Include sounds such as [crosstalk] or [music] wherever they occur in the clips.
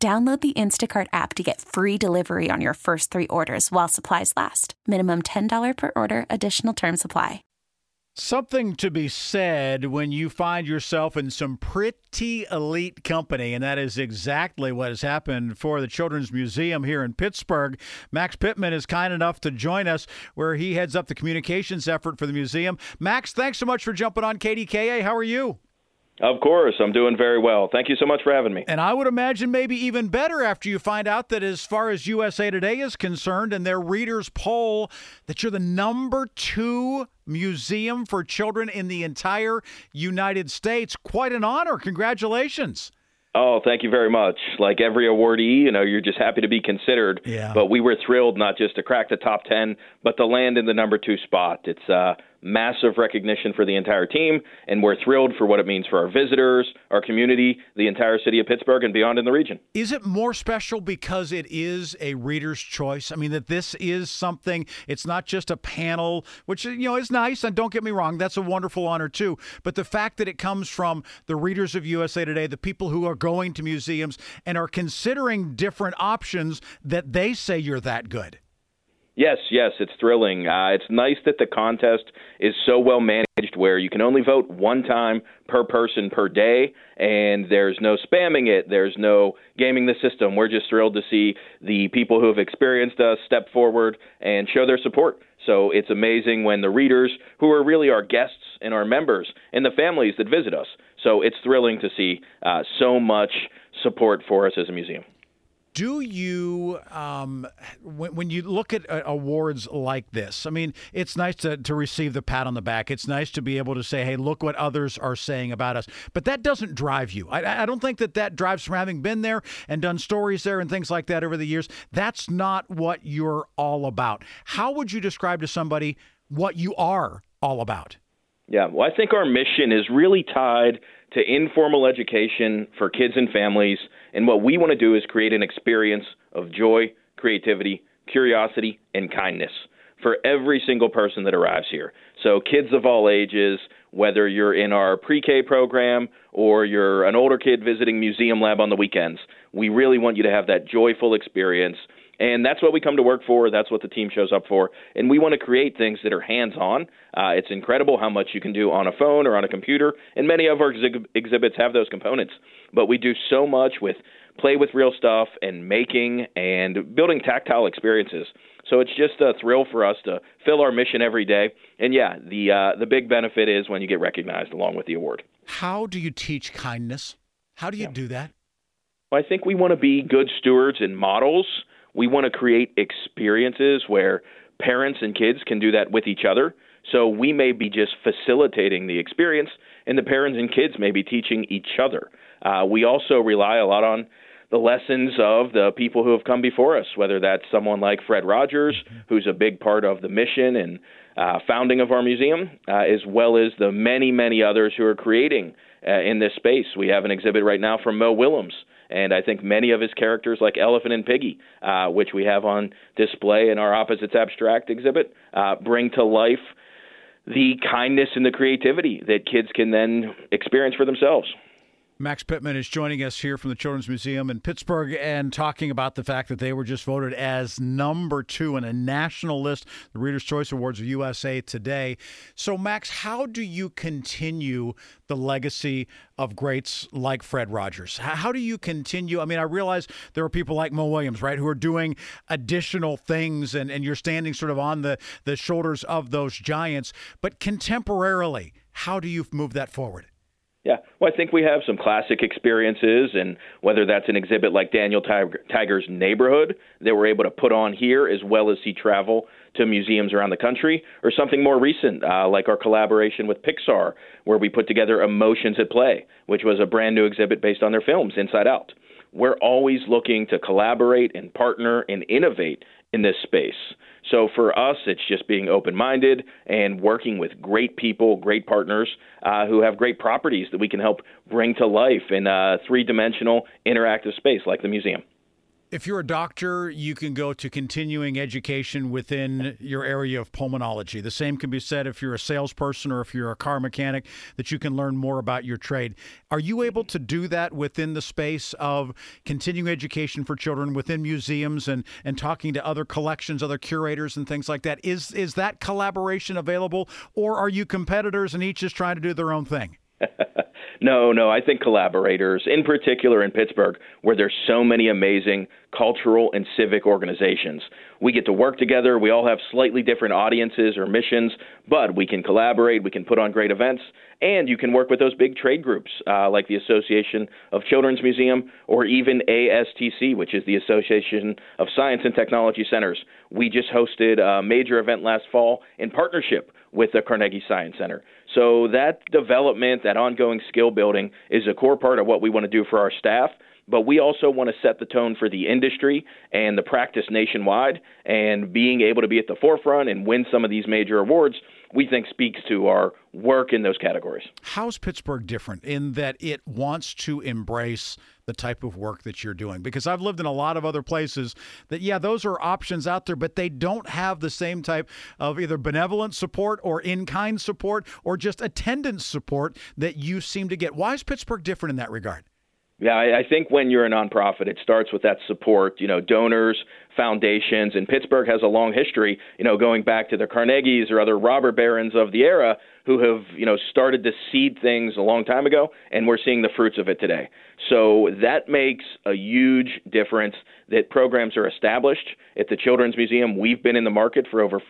Download the Instacart app to get free delivery on your first three orders while supplies last. Minimum $10 per order, additional term supply. Something to be said when you find yourself in some pretty elite company, and that is exactly what has happened for the Children's Museum here in Pittsburgh. Max Pittman is kind enough to join us where he heads up the communications effort for the museum. Max, thanks so much for jumping on KDKA. How are you? Of course, I'm doing very well. Thank you so much for having me. And I would imagine maybe even better after you find out that, as far as USA Today is concerned and their readers' poll, that you're the number two museum for children in the entire United States. Quite an honor. Congratulations. Oh, thank you very much. Like every awardee, you know, you're just happy to be considered. Yeah. But we were thrilled not just to crack the top 10, but to land in the number two spot. It's uh, massive recognition for the entire team, and we're thrilled for what it means for our visitors, our community, the entire city of Pittsburgh, and beyond in the region. Is it more special because it is a reader's choice? I mean, that this is something, it's not just a panel, which, you know, is nice, and don't get me wrong, that's a wonderful honor too. But the fact that it comes from the readers of USA Today, the people who are going to museums and are considering different options, that they say you're that good. Yes, yes, it's thrilling. Uh, it's nice that the contest is so well managed where you can only vote one time per person per day, and there's no spamming it, there's no gaming the system. We're just thrilled to see the people who have experienced us step forward and show their support. So it's amazing when the readers, who are really our guests and our members, and the families that visit us. So it's thrilling to see uh, so much support for us as a museum do you um, when, when you look at uh, awards like this i mean it's nice to, to receive the pat on the back. It's nice to be able to say hey look what others are saying about us. But that doesn't drive you. I, I don't think that that drives from having been there and done stories there and things like that over the years. That's not what you're all about. How would you describe to somebody what you are all about? Yeah well i think our mission is really tied to informal education for kids and families. And what we want to do is create an experience of joy, creativity, curiosity, and kindness for every single person that arrives here. So, kids of all ages, whether you're in our pre K program or you're an older kid visiting Museum Lab on the weekends, we really want you to have that joyful experience and that's what we come to work for. That's what the team shows up for. And we want to create things that are hands on. Uh, it's incredible how much you can do on a phone or on a computer. And many of our ex- exhibits have those components. But we do so much with play with real stuff and making and building tactile experiences. So it's just a thrill for us to fill our mission every day. And yeah, the uh, the big benefit is when you get recognized along with the award. How do you teach kindness? How do you yeah. do that? Well, I think we want to be good stewards and models we want to create experiences where parents and kids can do that with each other. So we may be just facilitating the experience, and the parents and kids may be teaching each other. Uh, we also rely a lot on the lessons of the people who have come before us, whether that's someone like Fred Rogers, who's a big part of the mission and uh, founding of our museum, uh, as well as the many, many others who are creating uh, in this space. We have an exhibit right now from Mo Willems, and I think many of his characters, like Elephant and Piggy, uh, which we have on display in our Opposites Abstract exhibit, uh, bring to life the kindness and the creativity that kids can then experience for themselves. Max Pittman is joining us here from the Children's Museum in Pittsburgh and talking about the fact that they were just voted as number two in a national list, the Reader's Choice Awards of USA Today. So, Max, how do you continue the legacy of greats like Fred Rogers? How do you continue? I mean, I realize there are people like Mo Willems, right, who are doing additional things and, and you're standing sort of on the, the shoulders of those giants, but contemporarily, how do you move that forward? Yeah, well, I think we have some classic experiences, and whether that's an exhibit like Daniel Tiger, Tiger's Neighborhood that we're able to put on here, as well as see travel to museums around the country, or something more recent uh, like our collaboration with Pixar, where we put together Emotions at Play, which was a brand new exhibit based on their films, Inside Out. we're always looking to collaborate and partner and innovate in this space. So for us, it's just being open minded and working with great people, great partners uh, who have great properties that we can help bring to life in a three dimensional interactive space like the museum. If you're a doctor, you can go to continuing education within your area of pulmonology. The same can be said if you're a salesperson or if you're a car mechanic, that you can learn more about your trade. Are you able to do that within the space of continuing education for children within museums and, and talking to other collections, other curators, and things like that? Is, is that collaboration available, or are you competitors and each is trying to do their own thing? [laughs] no, no. I think collaborators, in particular in Pittsburgh, where there's so many amazing cultural and civic organizations. We get to work together. We all have slightly different audiences or missions, but we can collaborate. We can put on great events, and you can work with those big trade groups uh, like the Association of Children's Museum or even ASTC, which is the Association of Science and Technology Centers. We just hosted a major event last fall in partnership with the Carnegie Science Center. So that development, that ongoing skill building is a core part of what we want to do for our staff. But we also want to set the tone for the industry and the practice nationwide. And being able to be at the forefront and win some of these major awards, we think speaks to our work in those categories. How's Pittsburgh different in that it wants to embrace the type of work that you're doing? Because I've lived in a lot of other places that, yeah, those are options out there, but they don't have the same type of either benevolent support or in kind support or just attendance support that you seem to get. Why is Pittsburgh different in that regard? Yeah, I, I think when you're a nonprofit, it starts with that support. You know, donors, foundations, and Pittsburgh has a long history. You know, going back to the Carnegies or other robber barons of the era who have you know started to seed things a long time ago, and we're seeing the fruits of it today. So that makes a huge difference. That programs are established at the Children's Museum. We've been in the market for over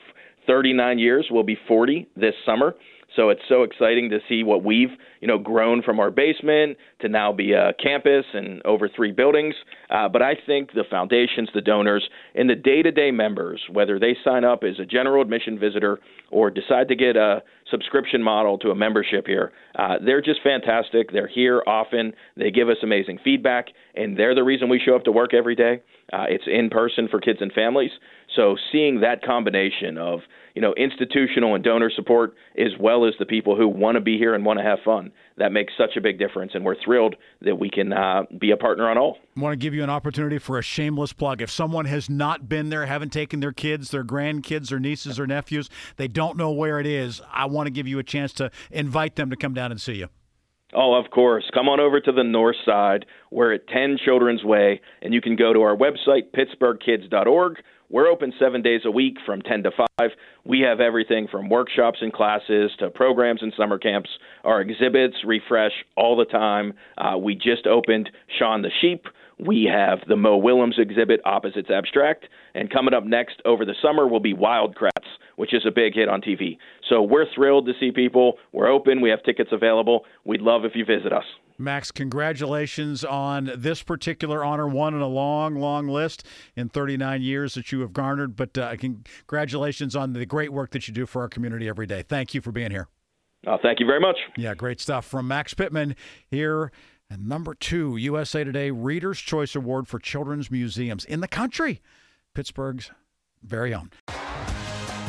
39 years. We'll be 40 this summer. So it's so exciting to see what we've, you know, grown from our basement to now be a campus and over three buildings. Uh, but I think the foundations, the donors, and the day-to-day members, whether they sign up as a general admission visitor or decide to get a subscription model to a membership here, uh, they're just fantastic. They're here often. They give us amazing feedback, and they're the reason we show up to work every day. Uh, it's in person for kids and families. So seeing that combination of you know institutional and donor support, as well as the people who want to be here and want to have fun, that makes such a big difference. And we're thrilled that we can uh, be a partner on all. I want to give you an opportunity for a shameless plug. If someone has not been there, haven't taken their kids, their grandkids, their nieces or nephews, they don't know where it is. I want to give you a chance to invite them to come down and see you. Oh, of course. Come on over to the north side. We're at 10 Children's Way, and you can go to our website, pittsburghkids.org. We're open seven days a week from 10 to 5. We have everything from workshops and classes to programs and summer camps. Our exhibits refresh all the time. Uh, we just opened Shaun the Sheep. We have the Mo Willems exhibit, Opposites Abstract. And coming up next over the summer will be Wild Kratts, which is a big hit on TV. So we're thrilled to see people. We're open. We have tickets available. We'd love if you visit us. Max, congratulations on this particular honor, one in a long, long list in 39 years that you have garnered. But uh, congratulations on the great work that you do for our community every day. Thank you for being here. Uh, thank you very much. Yeah, great stuff from Max Pittman here. And number two, USA Today Reader's Choice Award for Children's Museums in the country. Pittsburgh's very own.